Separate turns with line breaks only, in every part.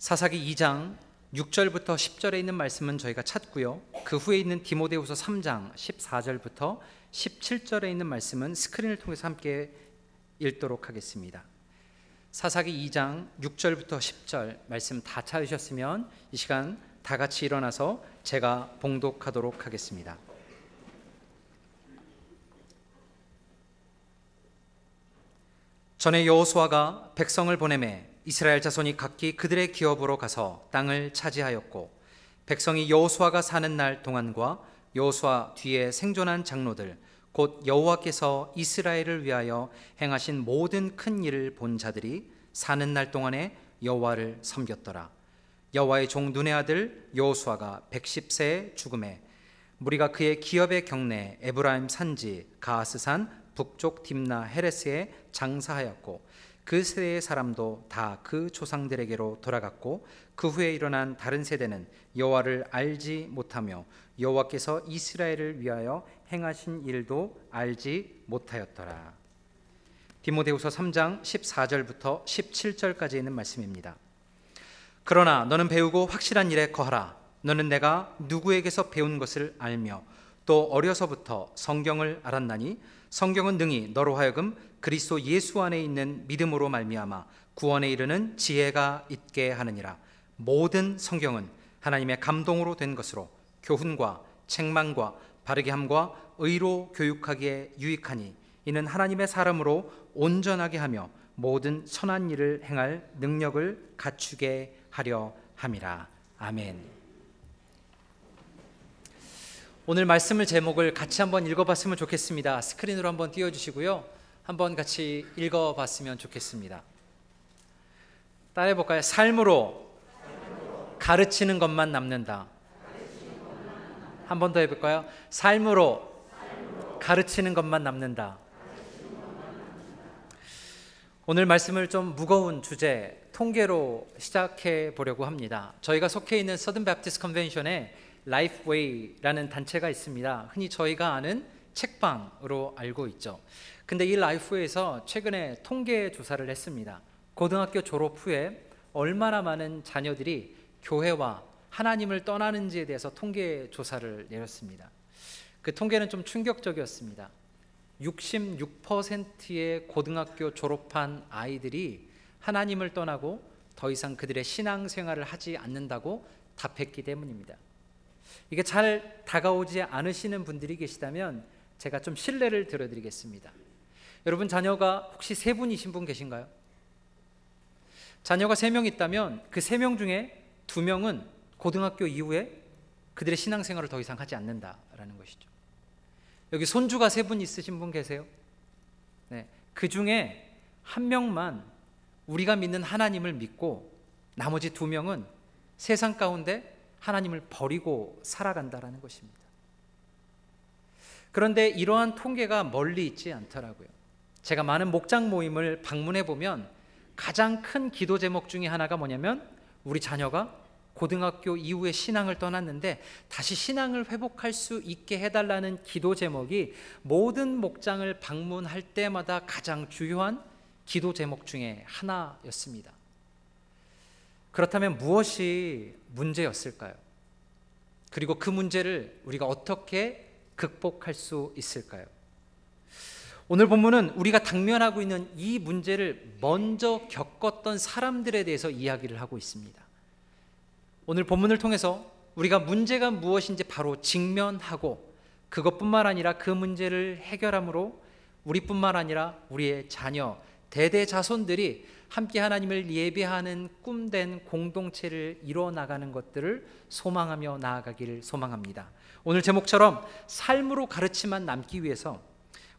사사기 2장 6절부터 10절에 있는 말씀은 저희가 찾고요. 그 후에 있는 디모데후서 3장 14절부터 17절에 있는 말씀은 스크린을 통해서 함께 읽도록 하겠습니다. 사사기 2장 6절부터 10절 말씀 다 찾으셨으면 이 시간 다 같이 일어나서 제가 봉독하도록 하겠습니다. 전에 여호수아가 백성을 보내매 이스라엘 자손이 각기 그들의 기업으로 가서 땅을 차지하였고 백성이 여호수아가 사는 날 동안과 여호수아 뒤에 생존한 장로들 곧 여호와께서 이스라엘을 위하여 행하신 모든 큰 일을 본 자들이 사는 날 동안에 여호와를 섬겼더라. 여호와의 종 눈의 아들 여호수아가 110세에 죽음에 무리가 그의 기업의 경내 에브라임 산지 가하스산 북쪽 딥나 헤레스에 장사하였고 그 세대의 사람도 다 그 조상들에게로 돌아갔고 그 후에 일어난 다른 세대는 여호와를 알지 못하며 여호와께서 이스라엘을 위하여 행하신 일도 알지 못하였더라. 디모데후서 3장 14절부터 17절까지 있는 말씀입니다. 그러나 너는 배우고 확실한 일에 거하라. 너는 내가 누구에게서 배운 것을 알며 또 어려서부터 성경을 알았나니 성경은 능히 너로 하여금 그리스도 예수 안에 있는 믿음으로 말미암아 구원에 이르는 지혜가 있게 하느니라. 모든 성경은 하나님의 감동으로 된 것으로 교훈과 책망과 바르게 함과 의로 교육하기에 유익하니 이는 하나님의 사람으로 온전하게 하며 모든 선한 일을 행할 능력을 갖추게 하려 함이라. 아멘. 오늘 말씀을 제목을 같이 한번 읽어봤으면 좋겠습니다. 스크린으로 한번 띄워주시고요. 한번 같이 읽어봤으면 좋겠습니다. 따라해 볼까요? 삶으로 가르치는 것만 남는다. 한 번 더 해볼까요? 삶으로 가르치는 것만 남는다. 오늘 말씀을 좀 무거운 주제, 통계로 시작해 보려고 합니다. 저희가 속해 있는 서든 베프티스 컨벤션에 라이프웨이라는 단체가 있습니다. 흔히 저희가 아는 책방으로 알고 있죠. 근데 이 라이프웨이에서 최근에 통계 조사를 했습니다. 고등학교 졸업 후에 얼마나 많은 자녀들이 교회와 하나님을 떠나는지에 대해서 통계 조사를 내렸습니다. 그 통계는 좀 충격적이었습니다. 66%의 고등학교 졸업한 아이들이 하나님을 떠나고 더 이상 그들의 신앙 생활을 하지 않는다고 답했기 때문입니다. 이게 잘 다가오지 않으시는 분들이 계시다면 제가 좀 신뢰를 들어드리겠습니다. 여러분 자녀가 혹시 세 분이신 분 계신가요? 자녀가 세 명 있다면 그 세 명 중에 두 명은 고등학교 이후에 그들의 신앙생활을 더 이상 하지 않는다라는 것이죠. 여기 손주가 세 분 있으신 분 계세요? 네, 그 중에 한 명만 우리가 믿는 하나님을 믿고 나머지 두 명은 세상 가운데 하나님을 버리고 살아간다라는 것입니다. 그런데 이러한 통계가 멀리 있지 않더라고요. 제가 많은 목장 모임을 방문해 보면 가장 큰 기도 제목 중에 하나가 뭐냐면 우리 자녀가 고등학교 이후에 신앙을 떠났는데 다시 신앙을 회복할 수 있게 해달라는 기도 제목이 모든 목장을 방문할 때마다 가장 주요한 기도 제목 중에 하나였습니다. 그렇다면 무엇이 문제였을까요? 그리고 그 문제를 우리가 어떻게 극복할 수 있을까요? 오늘 본문은 우리가 당면하고 있는 이 문제를 먼저 겪었던 사람들에 대해서 이야기를 하고 있습니다. 오늘 본문을 통해서 우리가 문제가 무엇인지 바로 직면하고 그것뿐만 아니라 그 문제를 해결함으로 우리뿐만 아니라 우리의 자녀, 대대 자손들이 함께 하나님을 예배하는 꿈된 공동체를 이뤄 나가는 것들을 소망하며 나아가기를 소망합니다. 오늘 제목처럼 삶으로 가르치만 남기 위해서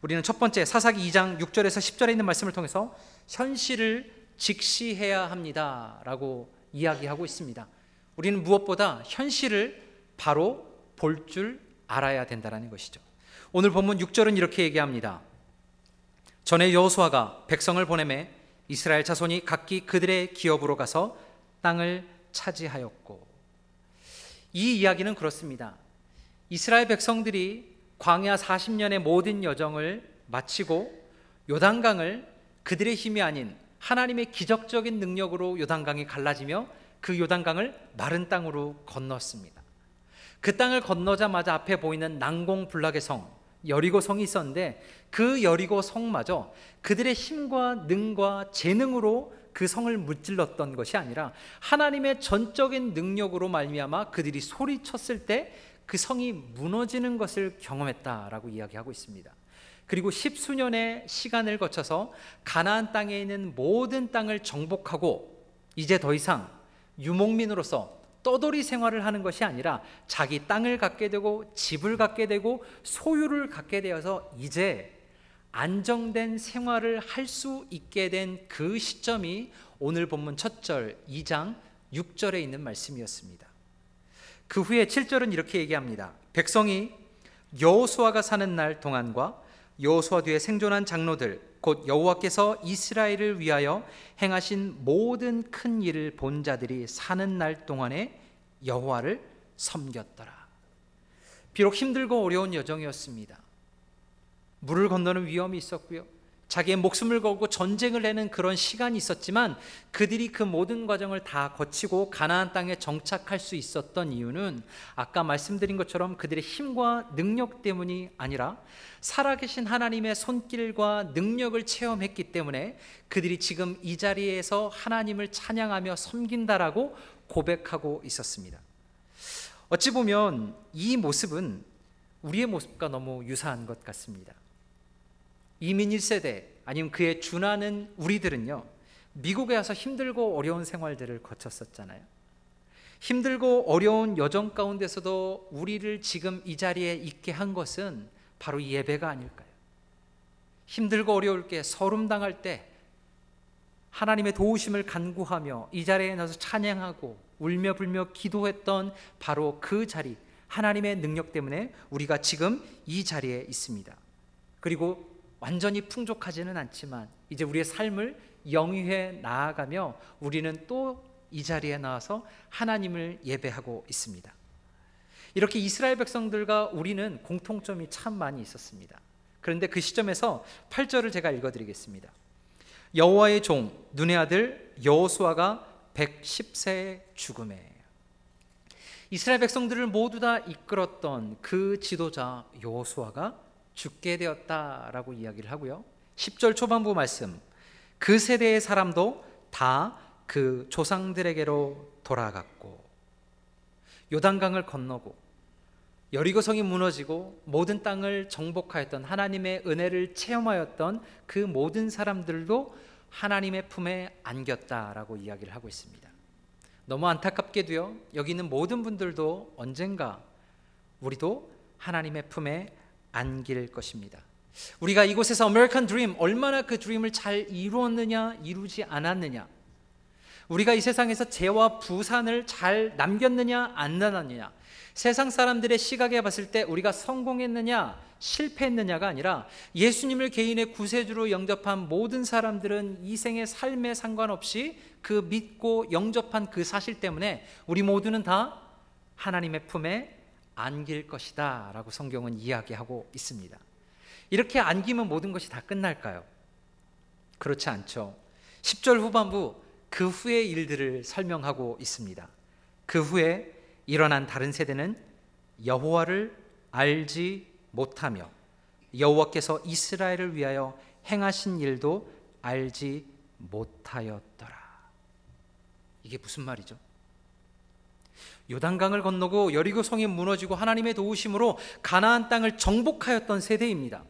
우리는 첫 번째 사사기 2장 6절에서 10절에 있는 말씀을 통해서 현실을 직시해야 합니다라고 이야기하고 있습니다. 우리는 무엇보다 현실을 바로 볼 줄 알아야 된다는 것이죠. 오늘 본문 6절은 이렇게 얘기합니다. 전에 여호수아가 백성을 보내매 이스라엘 자손이 각기 그들의 기업으로 가서 땅을 차지하였고 이 이야기는 그렇습니다. 이스라엘 백성들이 광야 40년의 모든 여정을 마치고 요단강을 그들의 힘이 아닌 하나님의 기적적인 능력으로 요단강이 갈라지며 그 요단강을 마른 땅으로 건넜습니다. 그 땅을 건너자마자 앞에 보이는 난공불락의 성 여리고 성이 있었는데 그 여리고 성마저 그들의 힘과 능과 재능으로 그 성을 무찔렀던 것이 아니라 하나님의 전적인 능력으로 말미암아 그들이 소리쳤을 때 그 성이 무너지는 것을 경험했다라고 이야기하고 있습니다. 그리고 십수년의 시간을 거쳐서 가나안 땅에 있는 모든 땅을 정복하고 이제 더 이상 유목민으로서 떠돌이 생활을 하는 것이 아니라 자기 땅을 갖게 되고 집을 갖게 되고 소유를 갖게 되어서 이제 안정된 생활을 할 수 있게 된 그 시점이 오늘 본문 첫절 2장 6절에 있는 말씀이었습니다. 그 후에 7절은 이렇게 얘기합니다. 백성이 여호수아가 사는 날 동안과 여호수아 뒤에 생존한 장로들 곧 여호와께서 이스라엘을 위하여 행하신 모든 큰 일을 본 자들이 사는 날 동안에 여호와를 섬겼더라. 비록 힘들고 어려운 여정이었습니다. 물을 건너는 위험이 있었고요. 자기의 목숨을 걸고 전쟁을 내는 그런 시간이 있었지만 그들이 그 모든 과정을 다 거치고 가나안 땅에 정착할 수 있었던 이유는 아까 말씀드린 것처럼 그들의 힘과 능력 때문이 아니라 살아계신 하나님의 손길과 능력을 체험했기 때문에 그들이 지금 이 자리에서 하나님을 찬양하며 섬긴다라고 고백하고 있었습니다. 어찌 보면 이 모습은 우리의 모습과 너무 유사한 것 같습니다. 이민 1세대 아니면 그에 준하는 우리들은요. 미국에 와서 힘들고 어려운 생활들을 거쳤었잖아요. 힘들고 어려운 여정 가운데서도 우리를 지금 이 자리에 있게 한 것은 바로 예배가 아닐까요? 힘들고 어려울 때 서름 당할 때 하나님의 도우심을 간구하며 이 자리에 나서 찬양하고 울며 불며 기도했던 바로 그 자리 하나님의 능력 때문에 우리가 지금 이 자리에 있습니다. 그리고 완전히 풍족하지는 않지만 이제 우리의 삶을 영위해 나아가며 우리는 또 이 자리에 나와서 하나님을 예배하고 있습니다. 이렇게 이스라엘 백성들과 우리는 공통점이 참 많이 있었습니다. 그런데 그 시점에서 8절을 제가 읽어 드리겠습니다. 여호와의 종 눈의 아들 여호수아가 110세의 죽음에 이스라엘 백성들을 모두 다 이끌었던 그 지도자 여호수아가 죽게 되었다라고 이야기를 하고요. 10절 초반부 말씀. 그 세대의 사람도 다 그 조상들에게로 돌아갔고 요단강을 건너고 여리고성이 무너지고 모든 땅을 정복하였던 하나님의 은혜를 체험하였던 그 모든 사람들도 하나님의 품에 안겼다라고 이야기를 하고 있습니다. 너무 안타깝게도요. 여기 있는 모든 분들도 언젠가 우리도 하나님의 품에 안길 것입니다. 우리가 이곳에서 드림 얼마나 그 드림을 잘 이루었느냐 이루지 않았느냐 우리가 이 세상에서 재와 부산을 잘 남겼느냐 안 남았느냐 세상 사람들의 시각에 봤을 때 우리가 성공했느냐 실패했느냐가 아니라 예수님을 개인의 구세주로 영접한 모든 사람들은 이 생의 삶에 상관없이 그 믿고 영접한 그 사실 때문에 우리 모두는 다 하나님의 품에 안길 것이다 라고 성경은 이야기하고 있습니다. 이렇게 안기면 모든 것이 다 끝날까요? 그렇지 않죠. 10절 후반부 그 후의 일들을 설명하고 있습니다. 그 후에 일어난 다른 세대는 여호와를 알지 못하며 여호와께서 이스라엘을 위하여 행하신 일도 알지 못하였더라. 이게 무슨 말이죠? 요단강을 건너고 여리고 성이 무너지고 하나님의 도우심으로 가나안 땅을 정복하였던 세대입니다.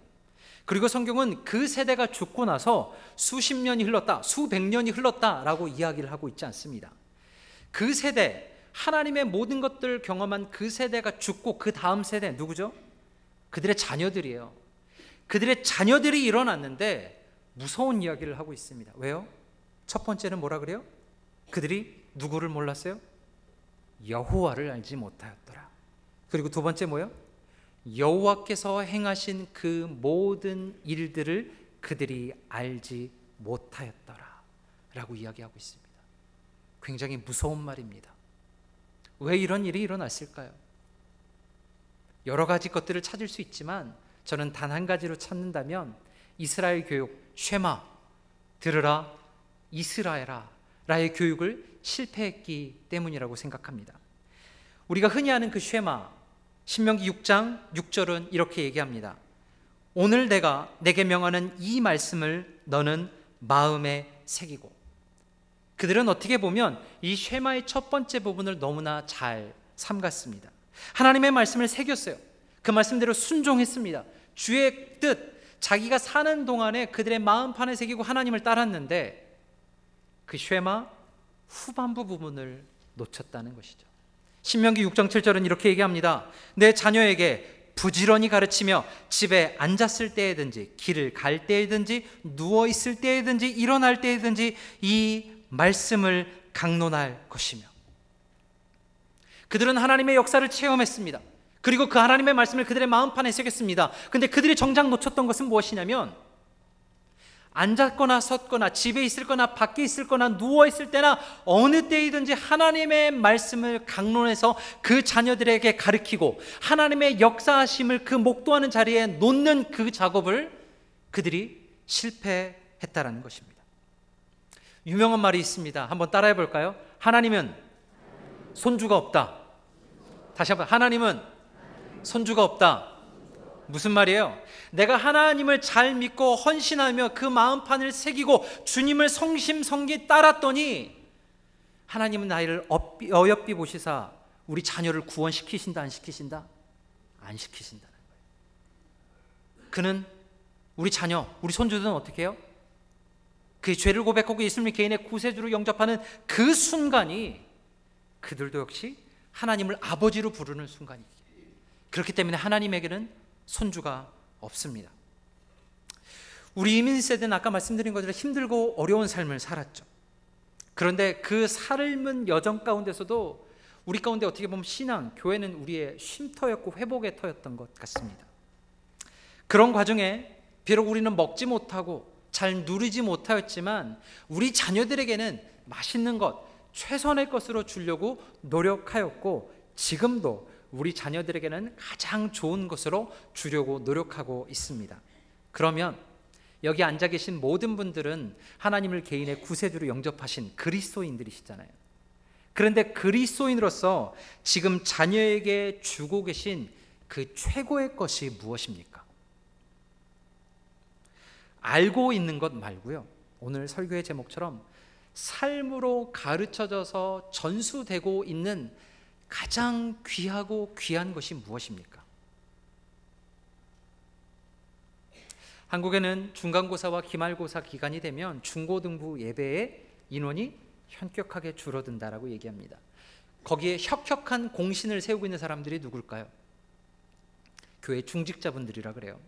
그리고 성경은 그 세대가 죽고 나서 수십 년이 흘렀다, 수백 년이 흘렀다라고 이야기를 하고 있지 않습니다. 그 세대, 하나님의 모든 것들을 경험한 그 세대가 죽고 그 다음 세대 누구죠? 그들의 자녀들이에요. 그들의 자녀들이 일어났는데 무서운 이야기를 하고 있습니다. 왜요? 첫 번째는 뭐라 그래요? 그들이 누구를 몰랐어요? 여호와를 알지 못하였더라. 그리고 두 번째 뭐요? 여호와께서 행하신 그 모든 일들을 그들이 알지 못하였더라. 라고 이야기하고 있습니다. 굉장히 무서운 말입니다. 왜 이런 일이 일어났을까요? 여러 가지 것들을 찾을 수 있지만 저는 단 한 가지로 찾는다면 이스라엘 교육 쉐마 들으라 이스라엘아 라의 교육을 실패했기 때문이라고 생각합니다. 우리가 흔히 하는 그 쉐마 신명기 6장 6절은 이렇게 얘기합니다. 오늘 내가 내게 명하는 이 말씀을 너는 마음에 새기고 그들은 어떻게 보면 이 쉐마의 첫 번째 부분을 너무나 잘 삼갔습니다. 하나님의 말씀을 새겼어요. 그 말씀대로 순종했습니다. 주의 뜻, 자기가 사는 동안에 그들의 마음판에 새기고 하나님을 따랐는데 그 쉐마 후반부 부분을 놓쳤다는 것이죠. 신명기 6장 7절은 이렇게 얘기합니다. 내 자녀에게 부지런히 가르치며 집에 앉았을 때에든지 길을 갈 때에든지 누워 있을 때에든지 일어날 때에든지 이 말씀을 강론할 것이며 그들은 하나님의 역사를 체험했습니다. 그리고 그 하나님의 말씀을 그들의 마음판에 새겼습니다. 근데 그들이 정작 놓쳤던 것은 무엇이냐면 앉았거나 섰거나 집에 있을 거나 밖에 있을 거나 누워 있을 때나 어느 때이든지 하나님의 말씀을 강론해서 그 자녀들에게 가르치고 하나님의 역사하심을 그 목도하는 자리에 놓는 그 작업을 그들이 실패했다라는 것입니다. 유명한 말이 있습니다. 한번 따라해 볼까요? 하나님은 손주가 없다. 다시 한번 하나님은 손주가 없다. 무슨 말이에요? 내가 하나님을 잘 믿고 헌신하며 그 마음판을 새기고 주님을 성심성기 따랐더니 하나님은 나이를 어여삐 보시사 우리 자녀를 구원시키신다 안 시키신다? 안 시키신다는 거예요. 그는 우리 자녀, 우리 손주들은 어떻게 해요? 그 죄를 고백하고 예수님을 개인의 구세주로 영접하는 그 순간이 그들도 역시 하나님을 아버지로 부르는 순간이기 그렇기 때문에 하나님에게는 손주가 없습니다. 우리 이민 세대는 아까 말씀드린 것처럼 힘들고 어려운 삶을 살았죠. 그런데 그 삶은 여정 가운데서도 우리 가운데 어떻게 보면 신앙, 교회는 우리의 쉼터였고 회복의 터였던 것 같습니다. 그런 과정에 비록 우리는 먹지 못하고 잘 누리지 못하였지만 우리 자녀들에게는 맛있는 것, 최선의 것으로 주려고 노력하였고 지금도 우리 자녀들에게는 가장 좋은 것으로 주려고 노력하고 있습니다. 그러면 여기 앉아 계신 모든 분들은 하나님을 개인의 구세주로 영접하신 그리스도인들이시잖아요. 그런데 그리스도인으로서 지금 자녀에게 주고 계신 그 최고의 것이 무엇입니까? 알고 있는 것 말고요. 오늘 설교의 제목처럼 삶으로 가르쳐져서 전수되고 있는 가장 귀하고 귀한 것이 무엇입니까? 한국에는 중간고사와 기말고사 기간이 되면 중고등부 예배의 인원이 현격하게 줄어든다라고 얘기합니다. 거기에 혁혁한 공신을 세우고 있는 사람들이 누굴까요? 교회 중직자분들이라 그래요.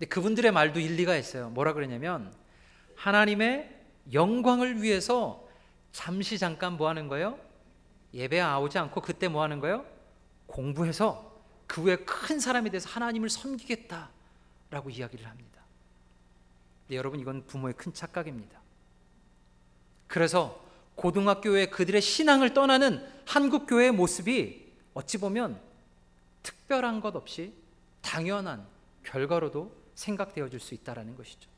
근데 그분들의 말도 일리가 있어요. 뭐라 그러냐면 하나님의 영광을 위해서 잠시 잠깐 뭐 하는 거예요? 예배 아오지 않고 그때 뭐 하는 거예요? 공부해서 그 후에 큰 사람이 돼서 하나님을 섬기겠다라고 이야기를 합니다. 네, 여러분 이건 부모의 큰 착각입니다. 그래서 고등학교에 그들의 신앙을 떠나는 한국 교회의 모습이 어찌 보면 특별한 것 없이 당연한 결과로도 생각되어질 수 있다라는 것이죠.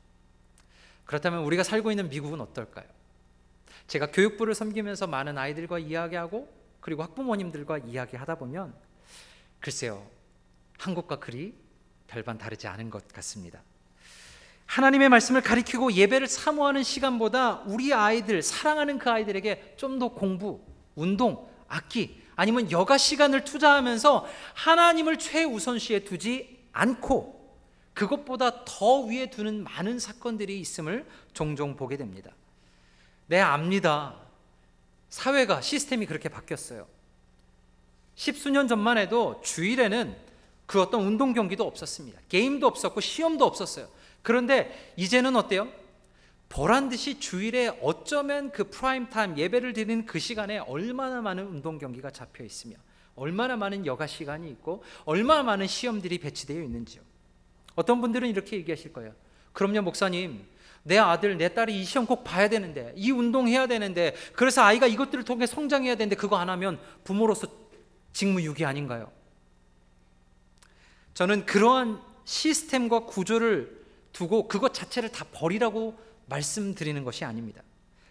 그렇다면 우리가 살고 있는 미국은 어떨까요? 제가 교육부를 섬기면서 많은 아이들과 이야기하고 그리고 학부모님들과 이야기하다 보면 글쎄요. 한국과 그리 별반 다르지 않은 것 같습니다. 하나님의 말씀을 가리키고 예배를 사모하는 시간보다 우리 아이들 사랑하는 그 아이들에게 좀 더 공부, 운동, 악기 아니면 여가 시간을 투자하면서 하나님을 최우선시에 두지 않고 그것보다 더 위에 두는 많은 사건들이 있음을 종종 보게 됩니다. 네, 압니다. 사회가 시스템이 그렇게 바뀌었어요. 십수년 전만 해도 주일에는 그 어떤 운동 경기도 없었습니다. 게임도 없었고 시험도 없었어요. 그런데 이제는 어때요? 보란 듯이 주일에 어쩌면 그 프라임 타임 예배를 드리는 그 시간에 얼마나 많은 운동 경기가 잡혀 있으며 얼마나 많은 여가 시간이 있고 얼마나 많은 시험들이 배치되어 있는지요. 어떤 분들은 이렇게 얘기하실 거예요. 그럼요, 목사님. 내 아들, 내 딸이 이 시험 꼭 봐야 되는데, 이 운동해야 되는데, 그래서 아이가 이것들을 통해 성장해야 되는데, 그거 안 하면 부모로서 직무유기 아닌가요? 저는 그러한 시스템과 구조를 두고 그것 자체를 다 버리라고 말씀드리는 것이 아닙니다.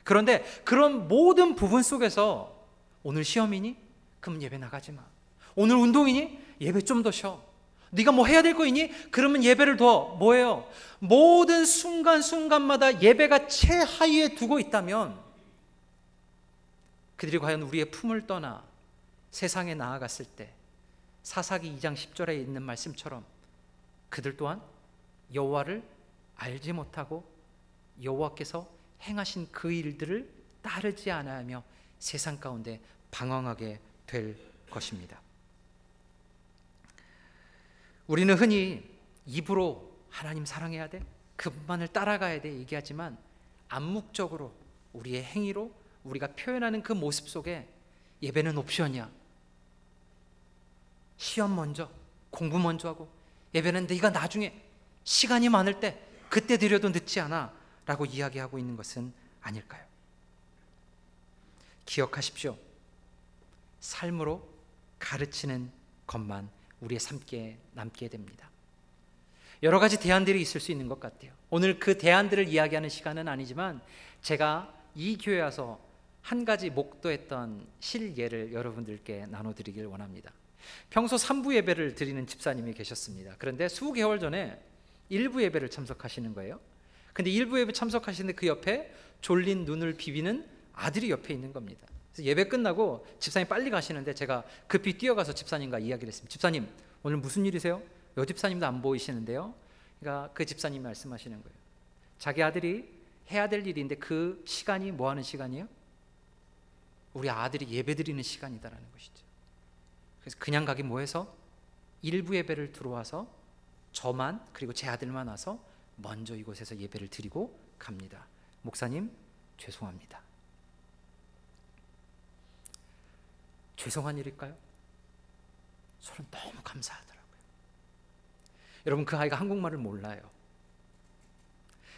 그런데 그런 모든 부분 속에서 오늘 시험이니? 그럼 예배 나가지 마. 오늘 운동이니? 예배 좀 더 쉬어. 네가 뭐 해야 될 거 있니? 그러면 예배를 둬. 뭐예요? 모든 순간순간마다 예배가 최하위에 두고 있다면 그들이 과연 우리의 품을 떠나 세상에 나아갔을 때 사사기 2장 10절에 있는 말씀처럼 그들 또한 여호와를 알지 못하고 여호와께서 행하신 그 일들을 따르지 않아하며 세상 가운데 방황하게 될 것입니다. 우리는 흔히 입으로 하나님 사랑해야 돼, 그분만을 따라가야 돼 얘기하지만 암묵적으로 우리의 행위로 우리가 표현하는 그 모습 속에 예배는 옵션이야. 시험 먼저, 공부 먼저 하고 예배는 네가 나중에 시간이 많을 때 그때 드려도 늦지 않아라고 이야기하고 있는 것은 아닐까요? 기억하십시오. 삶으로 가르치는 것만 우리의 삶께 남게 됩니다. 여러 가지 대안들이 있을 수 있는 것 같아요. 오늘 그 대안들을 이야기하는 시간은 아니지만 제가 이 교회 와서 한 가지 목도했던 실예를 여러분들께 나눠드리길 원합니다. 평소 3부 예배를 드리는 집사님이 계셨습니다. 그런데 수개월 전에 1부 예배를 참석하시는 거예요. 근데 1부 예배 참석하시는데 그 옆에 졸린 눈을 비비는 아들이 옆에 있는 겁니다. 그래서 예배 끝나고 집사님 빨리 가시는데 제가 급히 뛰어가서 집사님과 이야기를 했습니다. 집사님, 오늘 무슨 일이세요? 여 집사님도 안 보이시는데요. 그러니까 그 집사님이 말씀하시는 거예요. 자기 아들이 해야 될 일인데 그 시간이 뭐 하는 시간이에요? 우리 아들이 예배 드리는 시간이다라는 것이죠. 그래서 그냥 가기 뭐해서 일부 예배를 들어와서 저만 그리고 제 아들만 와서 먼저 이곳에서 예배를 드리고 갑니다. 목사님 죄송합니다. 죄송한 일일까요? 저는 너무 감사하더라고요. 여러분 그 아이가 한국말을 몰라요.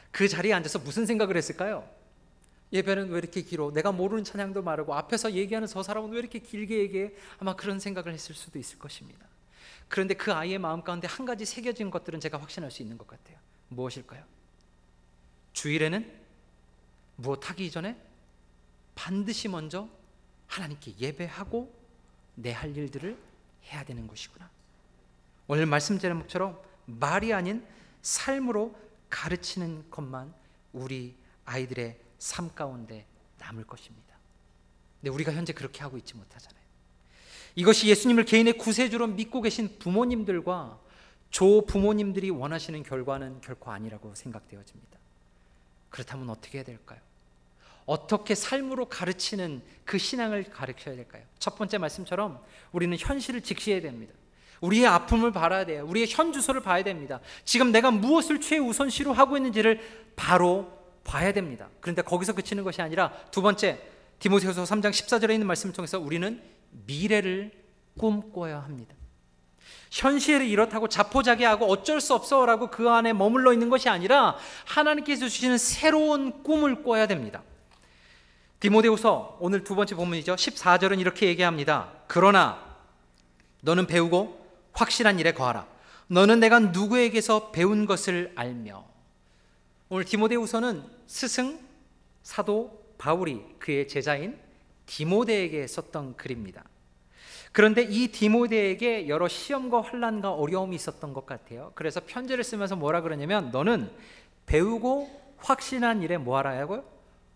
그 자리에 앉아서 무슨 생각을 했을까요? 예배는 왜 이렇게 길어? 내가 모르는 찬양도 말하고 앞에서 얘기하는 저 사람은 왜 이렇게 길게 얘기해? 아마 그런 생각을 했을 수도 있을 것입니다. 그런데 그 아이의 마음 가운데 한 가지 새겨진 것들은 제가 확신할 수 있는 것 같아요. 무엇일까요? 주일에는 무엇 하기 이전에 반드시 먼저 하나님께 예배하고 내 할 일들을 해야 되는 것이구나. 오늘 말씀 제목처럼 말이 아닌 삶으로 가르치는 것만 우리 아이들의 삶 가운데 남을 것입니다. 근데 우리가 현재 그렇게 하고 있지 못하잖아요. 이것이 예수님을 개인의 구세주로 믿고 계신 부모님들과 조 부모님들이 원하시는 결과는 결코 아니라고 생각되어집니다. 그렇다면 어떻게 해야 될까요? 어떻게 삶으로 가르치는 그 신앙을 가르쳐야 될까요? 첫 번째 말씀처럼 우리는 현실을 직시해야 됩니다. 우리의 아픔을 바라야 돼요. 우리의 현 주소를 봐야 됩니다. 지금 내가 무엇을 최우선시로 하고 있는지를 바로 봐야 됩니다. 그런데 거기서 그치는 것이 아니라 두 번째 디모데후서 3장 14절에 있는 말씀을 통해서 우리는 미래를 꿈꿔야 합니다. 현실이 이렇다고 자포자기하고 어쩔 수 없어라고 그 안에 머물러 있는 것이 아니라 하나님께서 주시는 새로운 꿈을 꿔야 됩니다. 디모데후서 오늘 두 번째 본문이죠. 14절은 이렇게 얘기합니다. 그러나 너는 배우고 확실한 일에 거하라. 너는 내가 누구에게서 배운 것을 알며. 오늘 디모데후서는 스승 사도 바울이 그의 제자인 디모데에게 썼던 글입니다. 그런데 이 디모데에게 여러 시험과 환란과 어려움이 있었던 것 같아요. 그래서 편지를 쓰면서 뭐라 그러냐면 너는 배우고 확신한 일에 뭐 하라고요?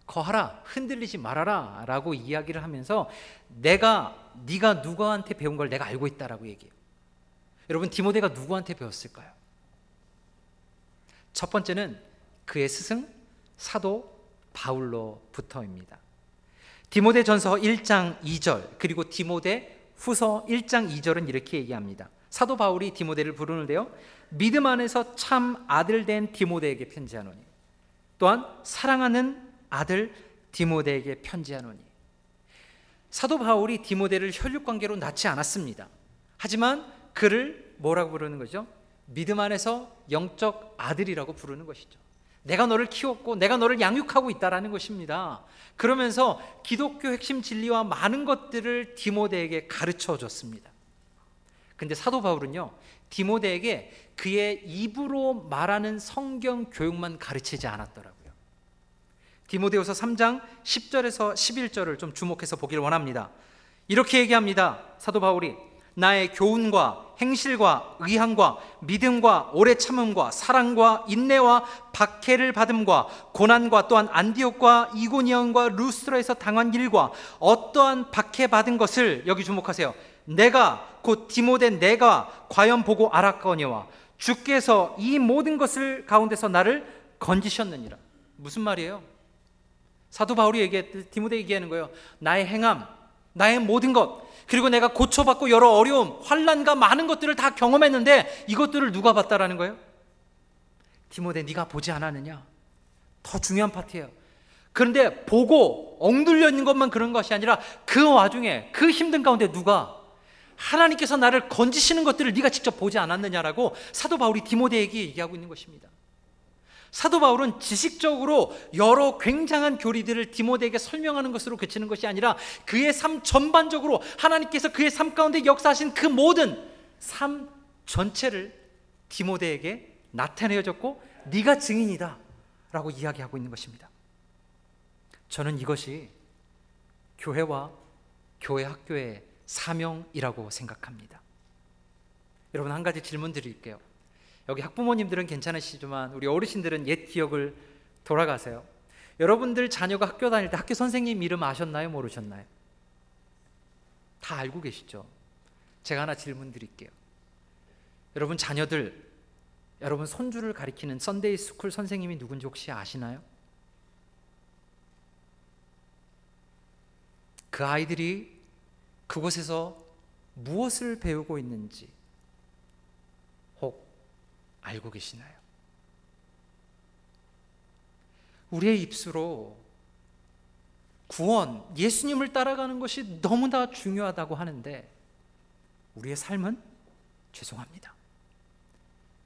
거하라 흔들리지 말아라 라고 이야기를 하면서 내가 네가 누구한테 배운 걸 내가 알고 있다라고 얘기해요. 여러분 디모데가 누구한테 배웠을까요? 첫 번째는 그의 스승 사도 바울로부터입니다. 디모데 전서 1장 2절 그리고 디모데 후서 1장 2절은 이렇게 얘기합니다. 사도 바울이 디모데를 부르는데요. 믿음 안에서 참 아들 된 디모데에게 편지하노니 또한 사랑하는 아들 디모데에게 편지하노니 사도 바울이 디모데를 혈육 관계로 낳지 않았습니다. 하지만 그를 뭐라고 부르는 거죠? 믿음 안에서 영적 아들이라고 부르는 것이죠. 내가 너를 키웠고 내가 너를 양육하고 있다라는 것입니다. 그러면서 기독교 핵심 진리와 많은 것들을 디모데에게 가르쳐 줬습니다. 근데 사도 바울은요. 디모데에게 그의 입으로 말하는 성경 교육만 가르치지 않았더라고요. 디모데후서 3장 10절에서 11절을 좀 주목해서 보기를 원합니다. 이렇게 얘기합니다. 사도 바울이 나의 교훈과 행실과 의함과 믿음과 오래 참음과 사랑과 인내와 박해를 받음과 고난과 또한 안디옥과 이고니온과 루스트라에서 당한 일과 어떠한 박해 받은 것을 여기 주목하세요. 내가 곧 디모데 내가 과연 보고 알았거니와 주께서 이 모든 것을 가운데서 나를 건지셨느니라. 무슨 말이에요? 사도 바울이 얘기했 디모데 얘기하는 거예요. 나의 행함, 나의 모든 것, 그리고 내가 고쳐받고 여러 어려움, 환란과 많은 것들을 다 경험했는데 이것들을 누가 봤다라는 거예요? 디모데 네가 보지 않았느냐? 더 중요한 파트예요. 그런데 보고 엉들려 있는 것만 그런 것이 아니라 그 와중에 그 힘든 가운데 누가 하나님께서 나를 건지시는 것들을 네가 직접 보지 않았느냐라고 사도 바울이 디모데에게 얘기하고 있는 것입니다. 사도 바울은 지식적으로 여러 굉장한 교리들을 디모데에게 설명하는 것으로 그치는 것이 아니라 그의 삶 전반적으로 하나님께서 그의 삶 가운데 역사하신 그 모든 삶 전체를 디모데에게 나타내어 줬고 네가 증인이다 라고 이야기하고 있는 것입니다. 저는 이것이 교회와 교회 학교의 사명이라고 생각합니다. 여러분 한 가지 질문 드릴게요. 여기 학부모님들은 괜찮으시지만 우리 어르신들은 옛 기억을 돌아가세요. 여러분들 자녀가 학교 다닐 때 학교 선생님 이름 아셨나요? 모르셨나요? 다 알고 계시죠? 제가 하나 질문 드릴게요. 여러분 자녀들, 여러분 손주를 가르치는 Sunday school 선생님이 누군지 혹시 아시나요? 그 아이들이 그곳에서 무엇을 배우고 있는지 알고 계시나요? 우리의 입술로 구원, 예수님을 따라가는 것이 너무나 중요하다고 하는데 우리의 삶은 죄송합니다.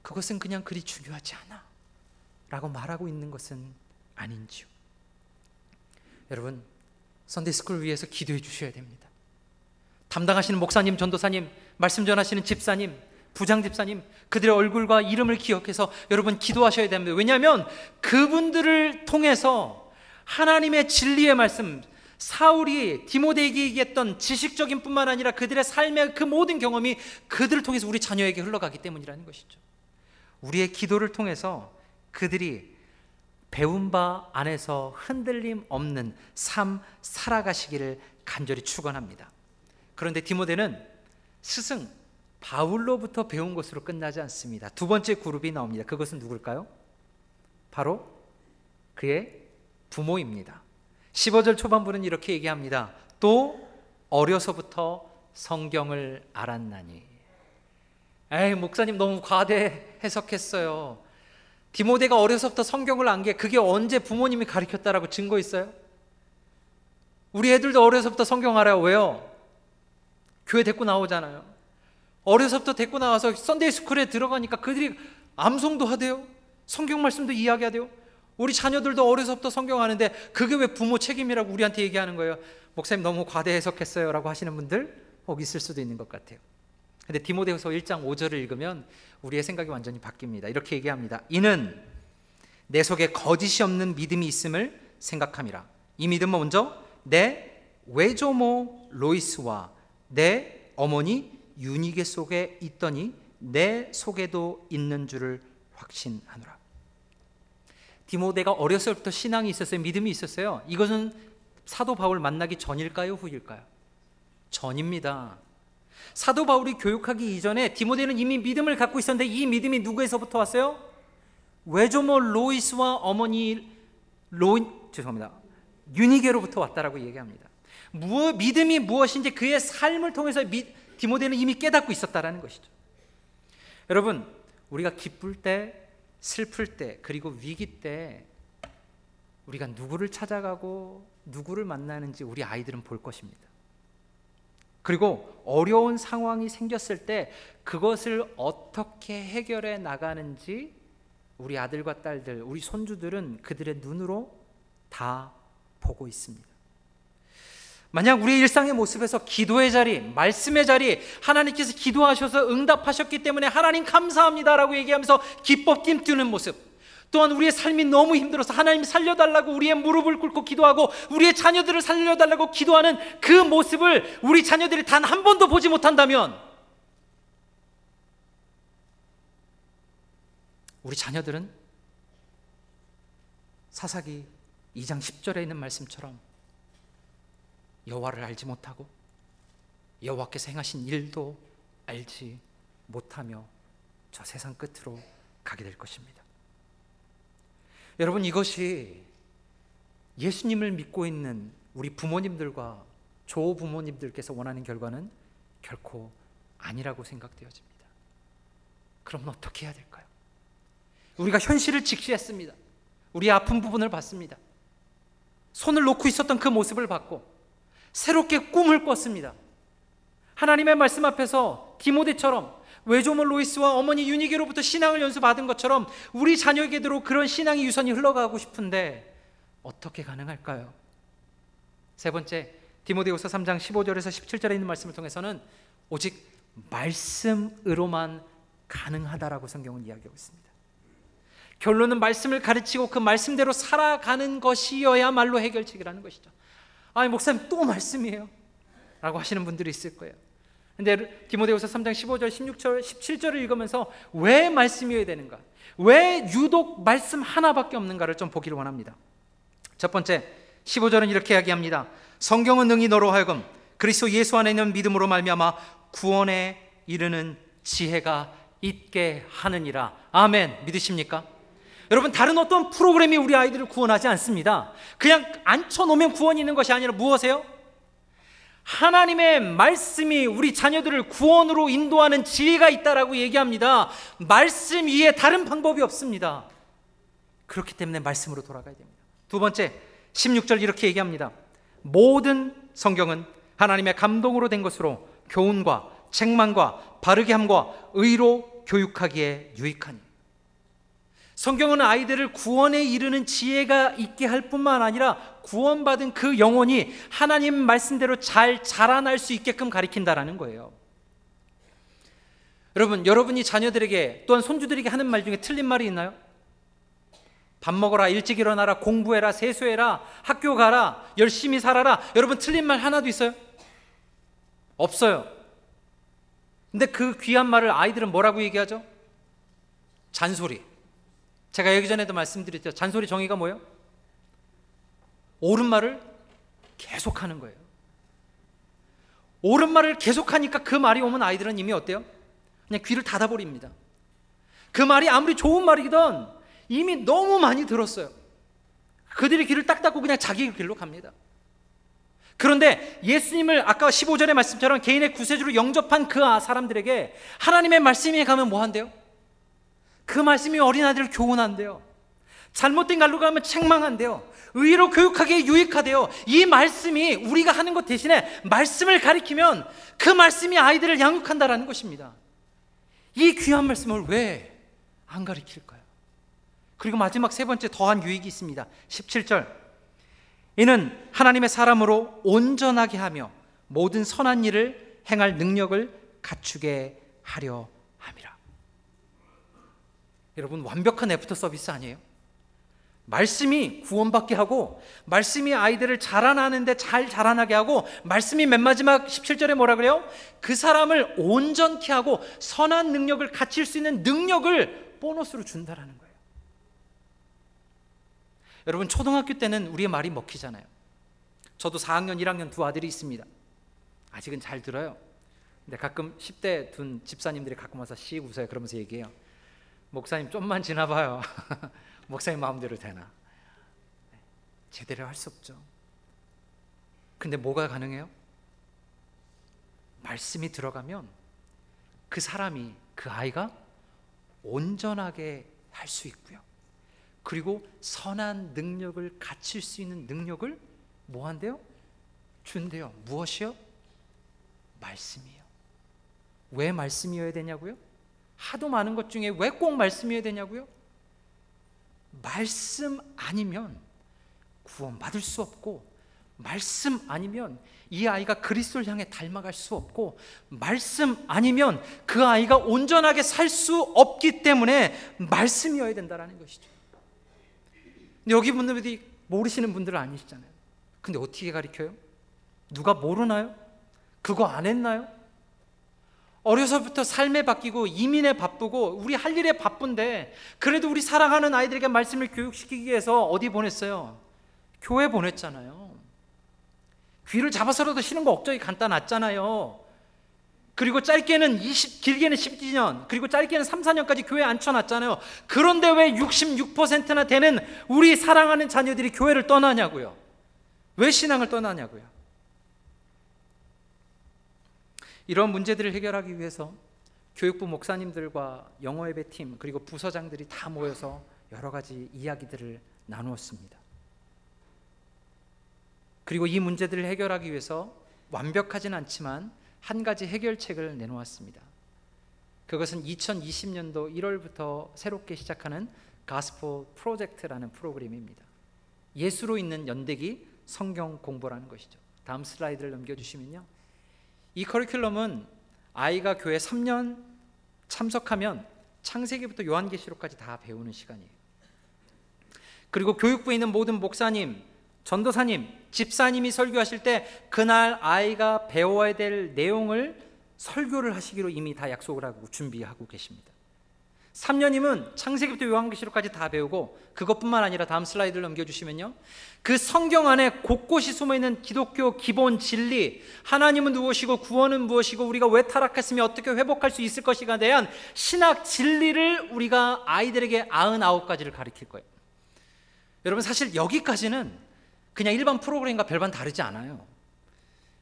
그것은 그냥 그리 중요하지 않아. 라고 말하고 있는 것은 아닌지요. 여러분, Sunday school 위해서 기도해 주셔야 됩니다. 담당하시는 목사님, 전도사님, 말씀 전하시는 집사님, 부장 집사님 그들의 얼굴과 이름을 기억해서 여러분 기도하셔야 됩니다. 왜냐하면 그분들을 통해서 하나님의 진리의 말씀 사울이 디모데에게 얘기했던 지식적인 뿐만 아니라 그들의 삶의 그 모든 경험이 그들을 통해서 우리 자녀에게 흘러가기 때문이라는 것이죠. 우리의 기도를 통해서 그들이 배운 바 안에서 흔들림 없는 삶 살아가시기를 간절히 축원합니다. 그런데 디모데는 스승 바울로부터 배운 것으로 끝나지 않습니다. 두 번째 그룹이 나옵니다. 그것은 누굴까요? 바로 그의 부모입니다. 15절 초반부는 이렇게 얘기합니다. 또 어려서부터 성경을 알았나니. 에이, 목사님 너무 과대 해석했어요. 디모데가 어려서부터 성경을 안 게 그게 언제 부모님이 가르쳤다라고 증거 있어요? 우리 애들도 어려서부터 성경 알아요. 왜요? 교회 데리고 나오잖아요. 어려서부터 데리고 나와서 Sunday school에 들어가니까 그들이 암송도 하대요. 성경 말씀도 이야기하대요. 우리 자녀들도 어려서부터 성경 하는데 그게 왜 부모 책임이라고 우리한테 얘기하는 거예요? 목사님 너무 과대 해석했어요 라고 하시는 분들 혹 있을 수도 있는 것 같아요. 근데 디모데후서 1장 5절을 읽으면 우리의 생각이 완전히 바뀝니다. 이렇게 얘기합니다. 이는 내 속에 거짓이 없는 믿음이 있음을 생각함이라. 이 믿음은 먼저 내 외조모 로이스와 내 어머니 유니게 속에 있더니 내 속에도 있는 줄을 확신하노라. 디모데가 어렸을 때부터 신앙이 있었어요. 믿음이 있었어요. 이것은 사도 바울 만나기 전일까요, 후일까요? 전입니다. 사도 바울이 교육하기 이전에 디모데는 이미 믿음을 갖고 있었는데 이 믿음이 누구에서부터 왔어요? 외조모 로이스와 어머니 로 죄송합니다. 유니게로부터 왔다라고 얘기합니다. 무엇, 믿음이 무엇인지 그의 삶을 통해서 미, 디모데는 이미 깨닫고 있었다라는 것이죠. 여러분, 우리가 기쁠 때, 슬플 때, 그리고 위기 때 우리가 누구를 찾아가고 누구를 만나는지 우리 아이들은 볼 것입니다. 그리고 어려운 상황이 생겼을 때 그것을 어떻게 해결해 나가는지 우리 아들과 딸들, 우리 손주들은 그들의 눈으로 다 보고 있습니다. 만약 우리의 일상의 모습에서 기도의 자리, 말씀의 자리, 하나님께서 기도하셔서 응답하셨기 때문에 하나님 감사합니다라고 얘기하면서 기뻐 띠뛰는 모습, 또한 우리의 삶이 너무 힘들어서 하나님 살려달라고 우리의 무릎을 꿇고 기도하고 우리의 자녀들을 살려달라고 기도하는 그 모습을 우리 자녀들이 단 한 번도 보지 못한다면 우리 자녀들은 사사기 2장 10절에 있는 말씀처럼 여호와를 알지 못하고 여호와께서 행하신 일도 알지 못하며 저 세상 끝으로 가게 될 것입니다. 여러분 이것이 예수님을 믿고 있는 우리 부모님들과 조부모님들께서 원하는 결과는 결코 아니라고 생각되어집니다. 그럼 어떻게 해야 될까요? 우리가 현실을 직시했습니다. 우리 아픈 부분을 봤습니다. 손을 놓고 있었던 그 모습을 봤고 새롭게 꿈을 꿨습니다. 하나님의 말씀 앞에서 디모데처럼 외조모 로이스와 어머니 유니게로부터 신앙을 연수받은 것처럼 우리 자녀에게도 그런 신앙의 유선이 흘러가고 싶은데 어떻게 가능할까요? 세 번째 디모데후서 3장 15절에서 17절에 있는 말씀을 통해서는 오직 말씀으로만 가능하다라고 성경은 이야기하고 있습니다. 결론은 말씀을 가르치고 그 말씀대로 살아가는 것이어야말로 해결책이라는 것이죠. 아니 목사님 또 말씀이에요. 라고 하시는 분들이 있을 거예요. 근데 디모데후서 3장 15절, 16절, 17절을 읽으면서 왜 말씀이어야 되는가? 왜 유독 말씀 하나밖에 없는가를 좀 보기를 원합니다. 첫 번째, 15절은 이렇게 이야기합니다. 성경은 능히 너로 하여금 그리스도 예수 안에 있는 믿음으로 말미암아 구원에 이르는 지혜가 있게 하느니라. 아멘. 믿으십니까? 여러분 다른 어떤 프로그램이 우리 아이들을 구원하지 않습니다. 그냥 앉혀 놓으면 구원이 있는 것이 아니라 무엇이에요? 하나님의 말씀이 우리 자녀들을 구원으로 인도하는 지혜가 있다라고 얘기합니다. 말씀 위에 다른 방법이 없습니다. 그렇기 때문에 말씀으로 돌아가야 됩니다. 두 번째, 16절 이렇게 얘기합니다. 모든 성경은 하나님의 감동으로 된 것으로 교훈과 책망과 바르게 함과 의로 교육하기에 유익하니. 성경은 아이들을 구원에 이르는 지혜가 있게 할 뿐만 아니라 구원받은 그 영혼이 하나님 말씀대로 잘 자라날 수 있게끔 가리킨다라는 거예요. 여러분, 여러분이 자녀들에게 또한 손주들에게 하는 말 중에 틀린 말이 있나요? 밥 먹어라, 일찍 일어나라, 공부해라, 세수해라, 학교 가라, 열심히 살아라. 여러분 틀린 말 하나도 있어요? 없어요. 근데 그 귀한 말을 아이들은 뭐라고 얘기하죠? 잔소리. 제가 여기 전에도 말씀드렸죠. 잔소리 정의가 뭐예요? 옳은 말을 계속하는 거예요. 옳은 말을 계속하니까 그 말이 오면 아이들은 이미 어때요? 그냥 귀를 닫아버립니다. 그 말이 아무리 좋은 말이든 이미 너무 많이 들었어요. 그들이 귀를 딱 닫고 그냥 자기 길로 갑니다. 그런데 예수님을 아까 15절의 말씀처럼 개인의 구세주로 영접한 그 사람들에게 하나님의 말씀이 가면 뭐 한대요? 그 말씀이 어린아이들을 교훈한대요. 잘못된 갈로 가면 책망한대요. 의로 교육하기에 유익하대요. 이 말씀이 우리가 하는 것 대신에 말씀을 가리키면 그 말씀이 아이들을 양육한다라는 것입니다. 이 귀한 말씀을 왜 안 가리킬까요? 그리고 마지막 세 번째 더한 유익이 있습니다. 17절. 이는 하나님의 사람으로 온전하게 하며 모든 선한 일을 행할 능력을 갖추게 하려 함이라. 여러분 완벽한 애프터 서비스 아니에요? 말씀이 구원받게 하고 말씀이 아이들을 자라나는데 잘 자라나게 하고 말씀이 맨 마지막 17절에 뭐라 그래요? 그 사람을 온전케 하고 선한 능력을 갖출 수 있는 능력을 보너스로 준다라는 거예요. 여러분 초등학교 때는 우리의 말이 먹히잖아요. 저도 4학년, 1학년 두 아들이 있습니다. 아직은 잘 들어요. 근데 가끔 10대 둔 집사님들이 가끔 와서 씩 웃어요. 그러면서 얘기해요. 목사님 좀만 지나봐요. 목사님 마음대로 되나? 제대로 할 수 없죠. 근데 뭐가 가능해요? 말씀이 들어가면 그 사람이 그 아이가 온전하게 할 수 있고요. 그리고 선한 능력을 갖출 수 있는 능력을 뭐 한대요? 준대요. 무엇이요? 말씀이요. 왜 말씀이어야 되냐고요? 하도 많은 것 중에 왜 꼭 말씀이어야 되냐고요? 말씀 아니면 구원받을 수 없고 말씀 아니면 이 아이가 그리스도를 향해 닮아갈 수 없고 말씀 아니면 그 아이가 온전하게 살 수 없기 때문에 말씀이어야 된다라는 것이죠. 여기 분들이 모르시는 분들은 아니시잖아요. 근데 어떻게 가르쳐요? 누가 모르나요? 그거 안 했나요? 어려서부터 삶에 바뀌고 이민에 바쁘고 우리 할 일에 바쁜데 그래도 우리 사랑하는 아이들에게 말씀을 교육시키기 위해서 어디 보냈어요? 교회 보냈잖아요. 귀를 잡아서라도 쉬는 거 억적이 간단하잖아요. 그리고 짧게는 20, 길게는 10년, 그리고 짧게는 3, 4년까지 교회에 앉혀놨잖아요. 그런데 왜 66%나 되는 우리 사랑하는 자녀들이 교회를 떠나냐고요? 왜 신앙을 떠나냐고요? 이런 문제들을 해결하기 위해서 교육부 목사님들과 영어 예배 팀 그리고 부서장들이 다 모여서 여러 가지 이야기들을 나누었습니다. 그리고 이 문제들을 해결하기 위해서 완벽하진 않지만 한 가지 해결책을 내놓았습니다. 그것은 2020년도 1월부터 새롭게 시작하는 가스포 프로젝트라는 프로그램입니다. 예수로 있는 연대기 성경 공부라는 것이죠. 다음 슬라이드를 넘겨주시면요. 이 커리큘럼은 아이가 교회 3년 참석하면 창세기부터 요한계시록까지 다 배우는 시간이에요. 그리고 교육부에 있는 모든 목사님, 전도사님, 집사님이 설교하실 때 그날 아이가 배워야 될 내용을 설교를 하시기로 이미 다 약속을 하고 준비하고 계십니다. 3년이면 창세기부터 요한계시록까지 다 배우고 그것뿐만 아니라 다음 슬라이드를 넘겨주시면요. 그 성경 안에 곳곳이 숨어 있는 기독교 기본 진리, 하나님은 누구시고 구원은 무엇이고 우리가 왜 타락했으며 어떻게 회복할 수 있을 것이가 대한 신학 진리를 우리가 아이들에게 99가지를 가르칠 거예요. 여러분 사실 여기까지는 그냥 일반 프로그램과 별반 다르지 않아요.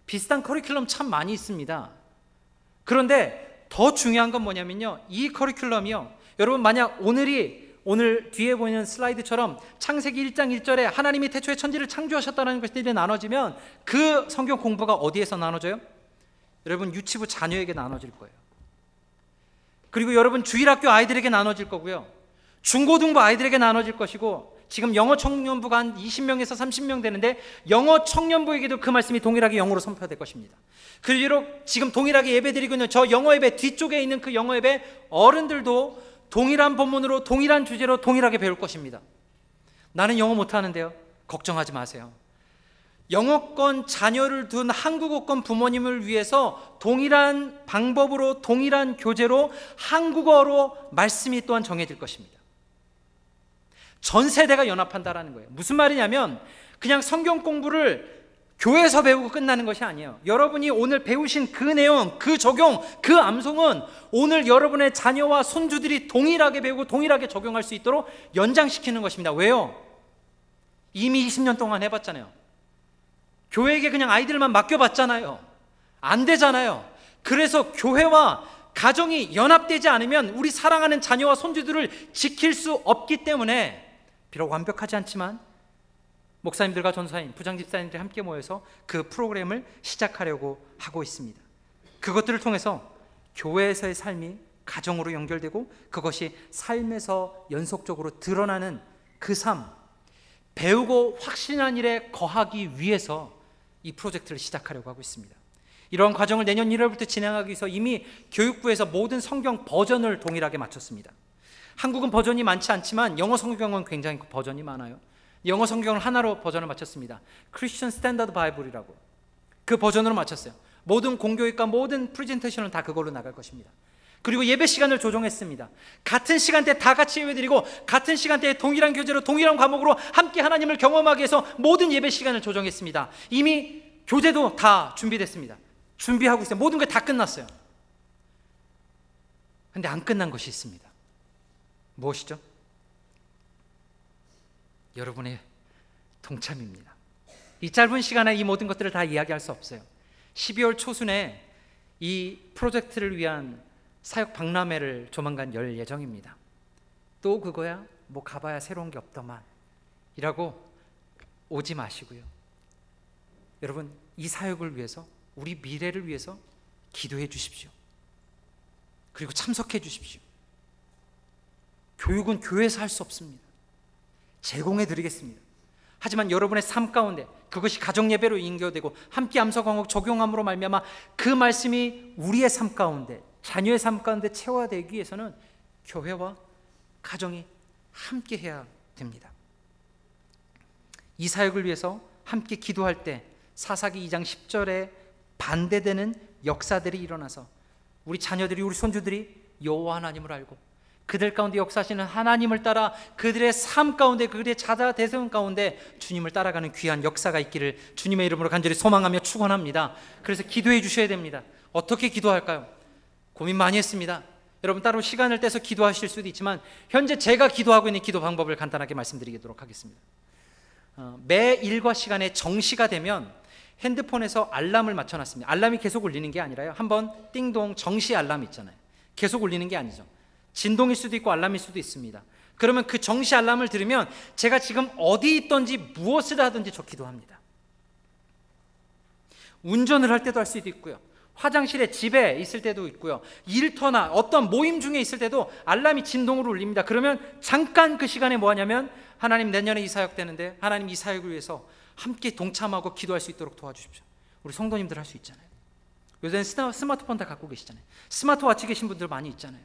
비슷한 커리큘럼 참 많이 있습니다. 그런데 더 중요한 건 뭐냐면요. 이 커리큘럼이요. 여러분 만약 오늘이 오늘 뒤에 보이는 슬라이드처럼 창세기 1장 1절에 하나님이 태초에 천지를 창조하셨다는 것들이 나눠지면 그 성경 공부가 어디에서 나눠져요? 여러분 유치부 자녀에게 나눠질 거예요. 그리고 여러분 주일학교 아이들에게 나눠질 거고요. 중고등부 아이들에게 나눠질 것이고 지금 영어 청년부가 한 20명에서 30명 되는데 영어 청년부에게도 그 말씀이 동일하게 영어로 선포될 것입니다. 그리고 지금 동일하게 예배드리고 있는 저 영어 예배 뒤쪽에 있는 그 영어 예배 어른들도 동일한 본문으로 동일한 주제로 동일하게 배울 것입니다. 나는 영어 못하는데요. 걱정하지 마세요. 영어권 자녀를 둔 한국어권 부모님을 위해서 동일한 방법으로 동일한 교재로 한국어로 말씀이 또한 정해질 것입니다. 전 세대가 연합한다라는 거예요. 무슨 말이냐면 그냥 성경 공부를 교회에서 배우고 끝나는 것이 아니에요. 여러분이 오늘 배우신 그 내용, 그 적용, 그 암송은 오늘 여러분의 자녀와 손주들이 동일하게 배우고 동일하게 적용할 수 있도록 연장시키는 것입니다. 왜요? 이미 20년 동안 해봤잖아요. 교회에게 그냥 아이들만 맡겨봤잖아요. 안 되잖아요. 그래서 교회와 가정이 연합되지 않으면 우리 사랑하는 자녀와 손주들을 지킬 수 없기 때문에 비록 완벽하지 않지만 목사님들과 전사님, 부장집사님들이 함께 모여서 그 프로그램을 시작하려고 하고 있습니다. 그것들을 통해서 교회에서의 삶이 가정으로 연결되고 그것이 삶에서 연속적으로 드러나는 그 삶, 배우고 확신한 일에 거하기 위해서 이 프로젝트를 시작하려고 하고 있습니다. 이러한 과정을 내년 1월부터 진행하기 위해서 이미 교육부에서 모든 성경 버전을 동일하게 마쳤습니다. 한국은 버전이 많지 않지만 영어 성경은 굉장히 버전이 많아요. 영어 성경을 하나로 버전을 맞췄습니다. Christian Standard Bible이라고 그 버전으로 맞췄어요. 모든 공교육과 모든 프레젠테이션은 다 그걸로 나갈 것입니다. 그리고 예배 시간을 조정했습니다. 같은 시간대에 다 같이 예배드리고 같은 시간대에 동일한 교재로 동일한 과목으로 함께 하나님을 경험하기 위해서 모든 예배 시간을 조정했습니다. 이미 교재도 다 준비됐습니다. 준비하고 있어요. 모든 게 다 끝났어요. 근데 안 끝난 것이 있습니다. 무엇이죠? 여러분의 동참입니다. 이 짧은 시간에 이 모든 것들을 다 이야기할 수 없어요. 12월 초순에 이 프로젝트를 위한 사역 박람회를 조만간 열 예정입니다. 또 그거야? 뭐 가봐야 새로운 게 없더만. 이라고 오지 마시고요. 여러분, 이 사역을 위해서, 우리 미래를 위해서 기도해 주십시오. 그리고 참석해 주십시오. 교육은 교회에서 할 수 없습니다. 제공해 드리겠습니다. 하지만 여러분의 삶 가운데 그것이 가정 예배로 인교되고 함께 암서 광목 적용함으로 말미암아 그 말씀이 우리의 삶 가운데 자녀의 삶 가운데 체화되기 위해서는 교회와 가정이 함께 해야 됩니다. 이 사역을 위해서 함께 기도할 때 사사기 2장 10절에 반대되는 역사들이 일어나서 우리 자녀들이 우리 손주들이 여호와 하나님을 알고 그들 가운데 역사하시는 하나님을 따라 그들의 삶 가운데 그들의 자자 대세운 가운데 주님을 따라가는 귀한 역사가 있기를 주님의 이름으로 간절히 소망하며 축원합니다. 그래서 기도해 주셔야 됩니다. 어떻게 기도할까요? 고민 많이 했습니다. 여러분 따로 시간을 떼서 기도하실 수도 있지만 현재 제가 기도하고 있는 기도 방법을 간단하게 말씀드리도록 하겠습니다. 어, 매 일과 시간에 정시가 되면 핸드폰에서 알람을 맞춰놨습니다. 알람이 계속 울리는 게 아니라요. 한번 띵동 정시 알람 있잖아요. 계속 울리는 게 아니죠. 진동일 수도 있고 알람일 수도 있습니다. 그러면 그 정시 알람을 들으면 제가 지금 어디 있든지 무엇을 하든지 저 기도 합니다. 운전을 할 때도 할 수도 있고요. 화장실에 집에 있을 때도 있고요. 일터나 어떤 모임 중에 있을 때도 알람이 진동으로 울립니다. 그러면 잠깐 그 시간에 뭐 하냐면 하나님 내년에 이 사역 되는데 하나님 이 사역을 위해서 함께 동참하고 기도할 수 있도록 도와주십시오. 우리 성도님들 할 수 있잖아요. 요새는 스마트폰 다 갖고 계시잖아요. 스마트워치 계신 분들 많이 있잖아요.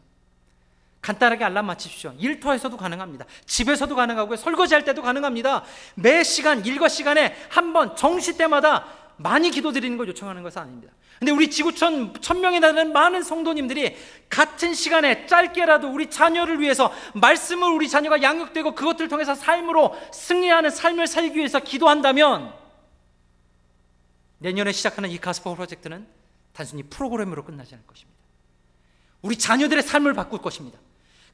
간단하게 알람 맞추십시오. 일터에서도 가능합니다. 집에서도 가능하고요. 설거지할 때도 가능합니다. 매 시간, 일과 시간에 한 번 정시 때마다 많이 기도 드리는 걸 요청하는 것은 아닙니다. 근데 우리 지구촌 천명에 달하는 많은 성도님들이 같은 시간에 짧게라도 우리 자녀를 위해서 말씀을 우리 자녀가 양육되고 그것들을 통해서 삶으로 승리하는 삶을 살기 위해서 기도한다면 내년에 시작하는 이 가스퍼 프로젝트는 단순히 프로그램으로 끝나지 않을 것입니다. 우리 자녀들의 삶을 바꿀 것입니다.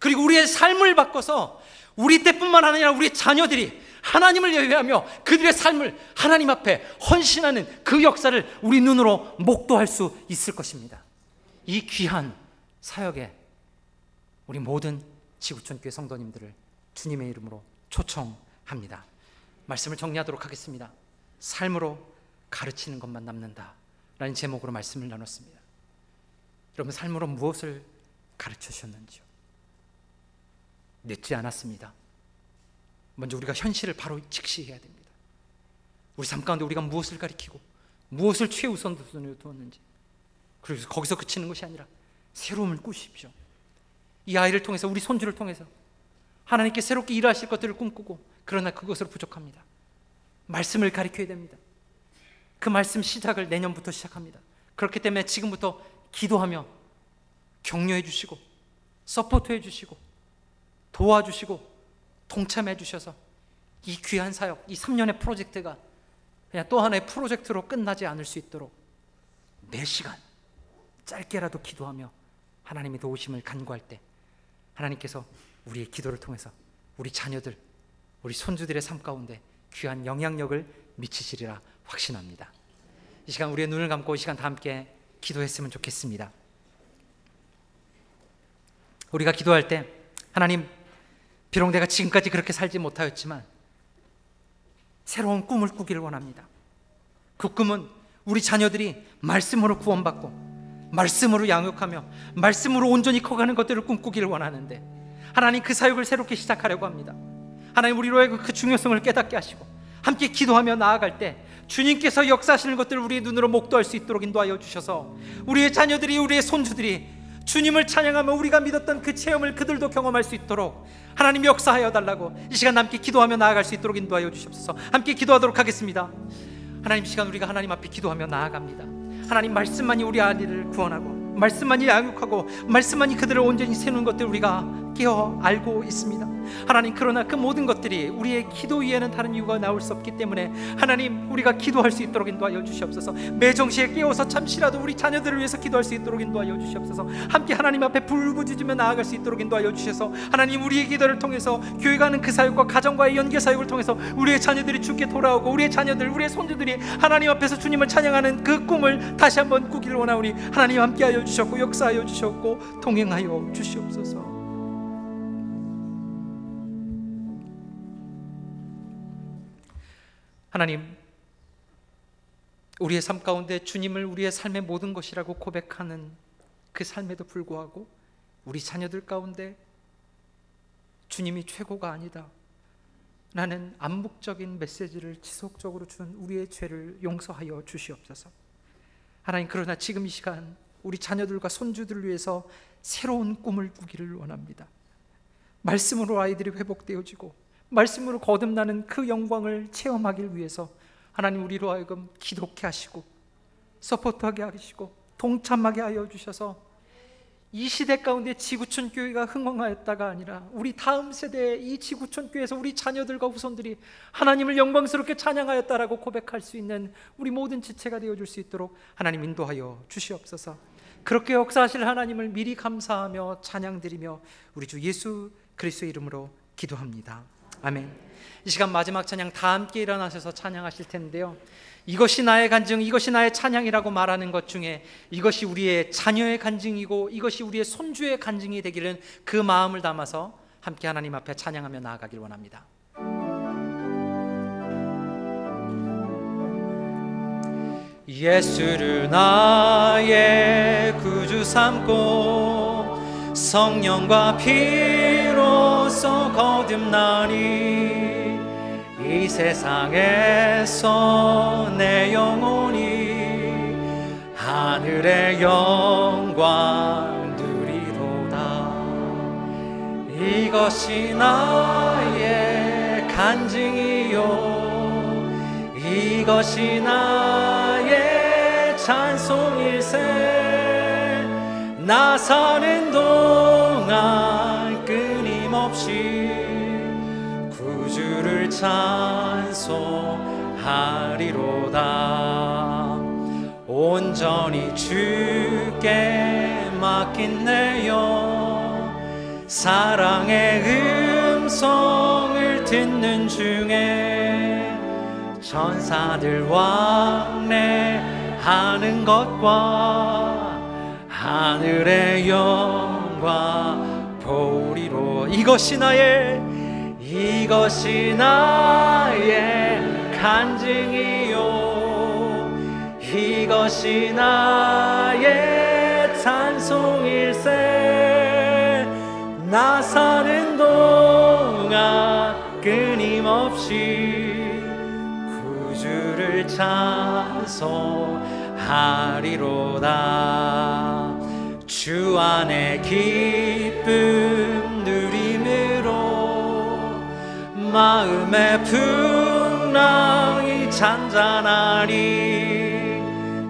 그리고 우리의 삶을 바꿔서 우리 때뿐만 아니라 우리 자녀들이 하나님을 예배하며 그들의 삶을 하나님 앞에 헌신하는 그 역사를 우리 눈으로 목도할 수 있을 것입니다. 이 귀한 사역에 우리 모든 지구촌 교회 성도님들을 주님의 이름으로 초청합니다. 말씀을 정리하도록 하겠습니다. 삶으로 가르치는 것만 남는다. 라는 제목으로 말씀을 나눴습니다. 여러분, 삶으로 무엇을 가르쳐 주셨는지요? 늦지 않았습니다. 먼저 우리가 현실을 바로 직시해야 됩니다. 우리 삶 가운데 우리가 무엇을 가리키고 무엇을 최우선순위로 두었는지 그래서 거기서 그치는 것이 아니라 새로움을 꾸십시오. 이 아이를 통해서 우리 손주를 통해서 하나님께 새롭게 일하실 것들을 꿈꾸고 그러나 그것으로 부족합니다. 말씀을 가리켜야 됩니다. 그 말씀 시작을 내년부터 시작합니다. 그렇기 때문에 지금부터 기도하며 격려해 주시고 서포트해 주시고 도와주시고 동참해 주셔서 이 귀한 사역, 이 3년의 프로젝트가 그냥 또 하나의 프로젝트로 끝나지 않을 수 있도록 매 시간 짧게라도 기도하며 하나님의 도우심을 간구할 때 하나님께서 우리의 기도를 통해서 우리 자녀들, 우리 손주들의 삶 가운데 귀한 영향력을 미치시리라 확신합니다. 이 시간 우리의 눈을 감고 이 시간 다 함께 기도했으면 좋겠습니다. 우리가 기도할 때 하나님 비록 내가 지금까지 그렇게 살지 못하였지만 새로운 꿈을 꾸기를 원합니다. 그 꿈은 우리 자녀들이 말씀으로 구원받고 말씀으로 양육하며 말씀으로 온전히 커가는 것들을 꿈꾸기를 원하는데 하나님 그 사역을 새롭게 시작하려고 합니다. 하나님 우리로의 그 중요성을 깨닫게 하시고 함께 기도하며 나아갈 때 주님께서 역사하시는 것들을 우리의 눈으로 목도할 수 있도록 인도하여 주셔서 우리의 자녀들이 우리의 손주들이 주님을 찬양하며 우리가 믿었던 그 체험을 그들도 경험할 수 있도록 하나님 역사하여 달라고 이 시간 함께 기도하며 나아갈 수 있도록 인도하여 주시옵소서. 함께 기도하도록 하겠습니다. 하나님 시간 우리가 하나님 앞에 기도하며 나아갑니다. 하나님 말씀만이 우리 아이를 구원하고 말씀만이 양육하고 말씀만이 그들을 온전히 세우는 것들 우리가 깨어 알고 있습니다. 하나님 그러나 그 모든 것들이 우리의 기도 위에는 다른 이유가 나올 수 없기 때문에 하나님 우리가 기도할 수 있도록 인도하여 주시옵소서. 매 정시에 깨어서 잠시라도 우리 자녀들을 위해서 기도할 수 있도록 인도하여 주시옵소서. 함께 하나님 앞에 불부짖으며 나아갈 수 있도록 인도하여 주셔서 하나님 우리의 기도를 통해서 교회가 하는 그 사역과 가정과의 연계 사역을 통해서 우리의 자녀들이 주께 돌아오고 우리의 자녀들 우리의 손주들이 하나님 앞에서 주님을 찬양하는 그 꿈을 다시 한번 꾸기를 원하오니 하나님 함께하여 주셨고 역사하여 주셨고 동행하여 주시옵소서. 하나님, 우리의 삶 가운데 주님을 우리의 삶의 모든 것이라고 고백하는 그 삶에도 불구하고 우리 자녀들 가운데 주님이 최고가 아니다. 라는 암묵적인 메시지를 지속적으로 준 우리의 죄를 용서하여 주시옵소서. 하나님, 그러나 지금 이 시간 우리 자녀들과 손주들을 위해서 새로운 꿈을 꾸기를 원합니다. 말씀으로 아이들이 회복되어지고 말씀으로 거듭나는 그 영광을 체험하길 위해서 하나님 우리로 하여금 기독케 하시고 서포트하게 하시고 동참하게 하여 주셔서 이 시대 가운데 지구촌 교회가 흥황하였다가 아니라 우리 다음 세대의 이 지구촌 교회에서 우리 자녀들과 후손들이 하나님을 영광스럽게 찬양하였다라고 고백할 수 있는 우리 모든 지체가 되어 줄 수 있도록 하나님 인도하여 주시옵소서. 그렇게 역사하실 하나님을 미리 감사하며 찬양드리며 우리 주 예수 그리스도의 이름으로 기도합니다. 아멘. 이 시간 마지막 찬양 다 함께 일어나셔서 찬양하실 텐데요. 이것이 나의 간증, 이것이 나의 찬양이라고 말하는 것 중에 이것이 우리의 자녀의 간증이고 이것이 우리의 손주의 간증이 되기를 그 마음을 담아서 함께 하나님 앞에 찬양하며 나아가길 원합니다. 예수를 나의 구주 삼고 성령과 피로써 거듭나니 이 세상에서 내 영혼이 하늘의 영광 누리도다. 이것이 나의 간증이요. 이것이 나의 찬송일세 나 사는 동안 끊임없이 구주를 찬송하리로다. 온전히 주께 맡긴 내영 사랑의 음성을 듣는 중에 천사들 왕래하는 것과 하늘의 영광 보리로. 이것이 나의 이것이 나의 간증이요. 이것이 나의 찬송일세. 나 사는 동안 끊임없이 구주를 찬송하리로다 주 안에 기쁨 누림으로 마음의 풍랑이 잔잔하니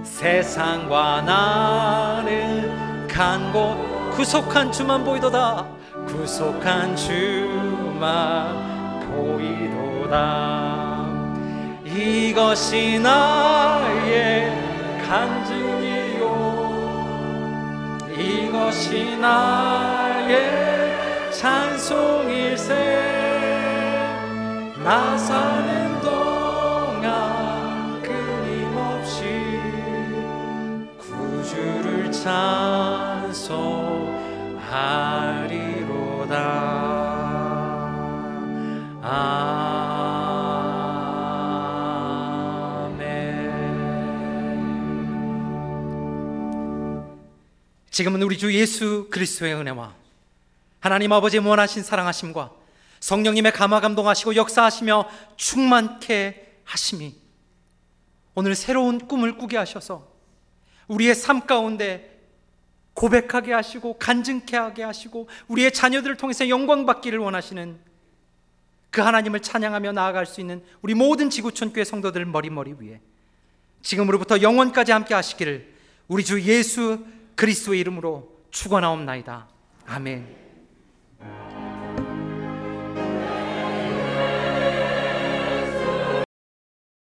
세상과 나는 간곳 구속한 주만 보이도다. 구속한 주만 보이도다. 이것이 나의 간증이요 이것이 나의 찬송일세. 나 사는 동안 끊임없이 구주를 찬송하리로다. 아 지금은 우리 주 예수 그리스도의 은혜와 하나님 아버지의 무한하신 사랑하심과 성령님의 감화 감동하시고 역사하시며 충만케 하심이 오늘 새로운 꿈을 꾸게 하셔서 우리의 삶 가운데 고백하게 하시고 간증케 하게 하시고 우리의 자녀들을 통해서 영광 받기를 원하시는 그 하나님을 찬양하며 나아갈 수 있는 우리 모든 지구촌 교회 성도들 머리머리 위에 지금으로부터 영원까지 함께 하시기를 우리 주 예수 그리스도의 이름으로 축원하옵나이다. 아멘.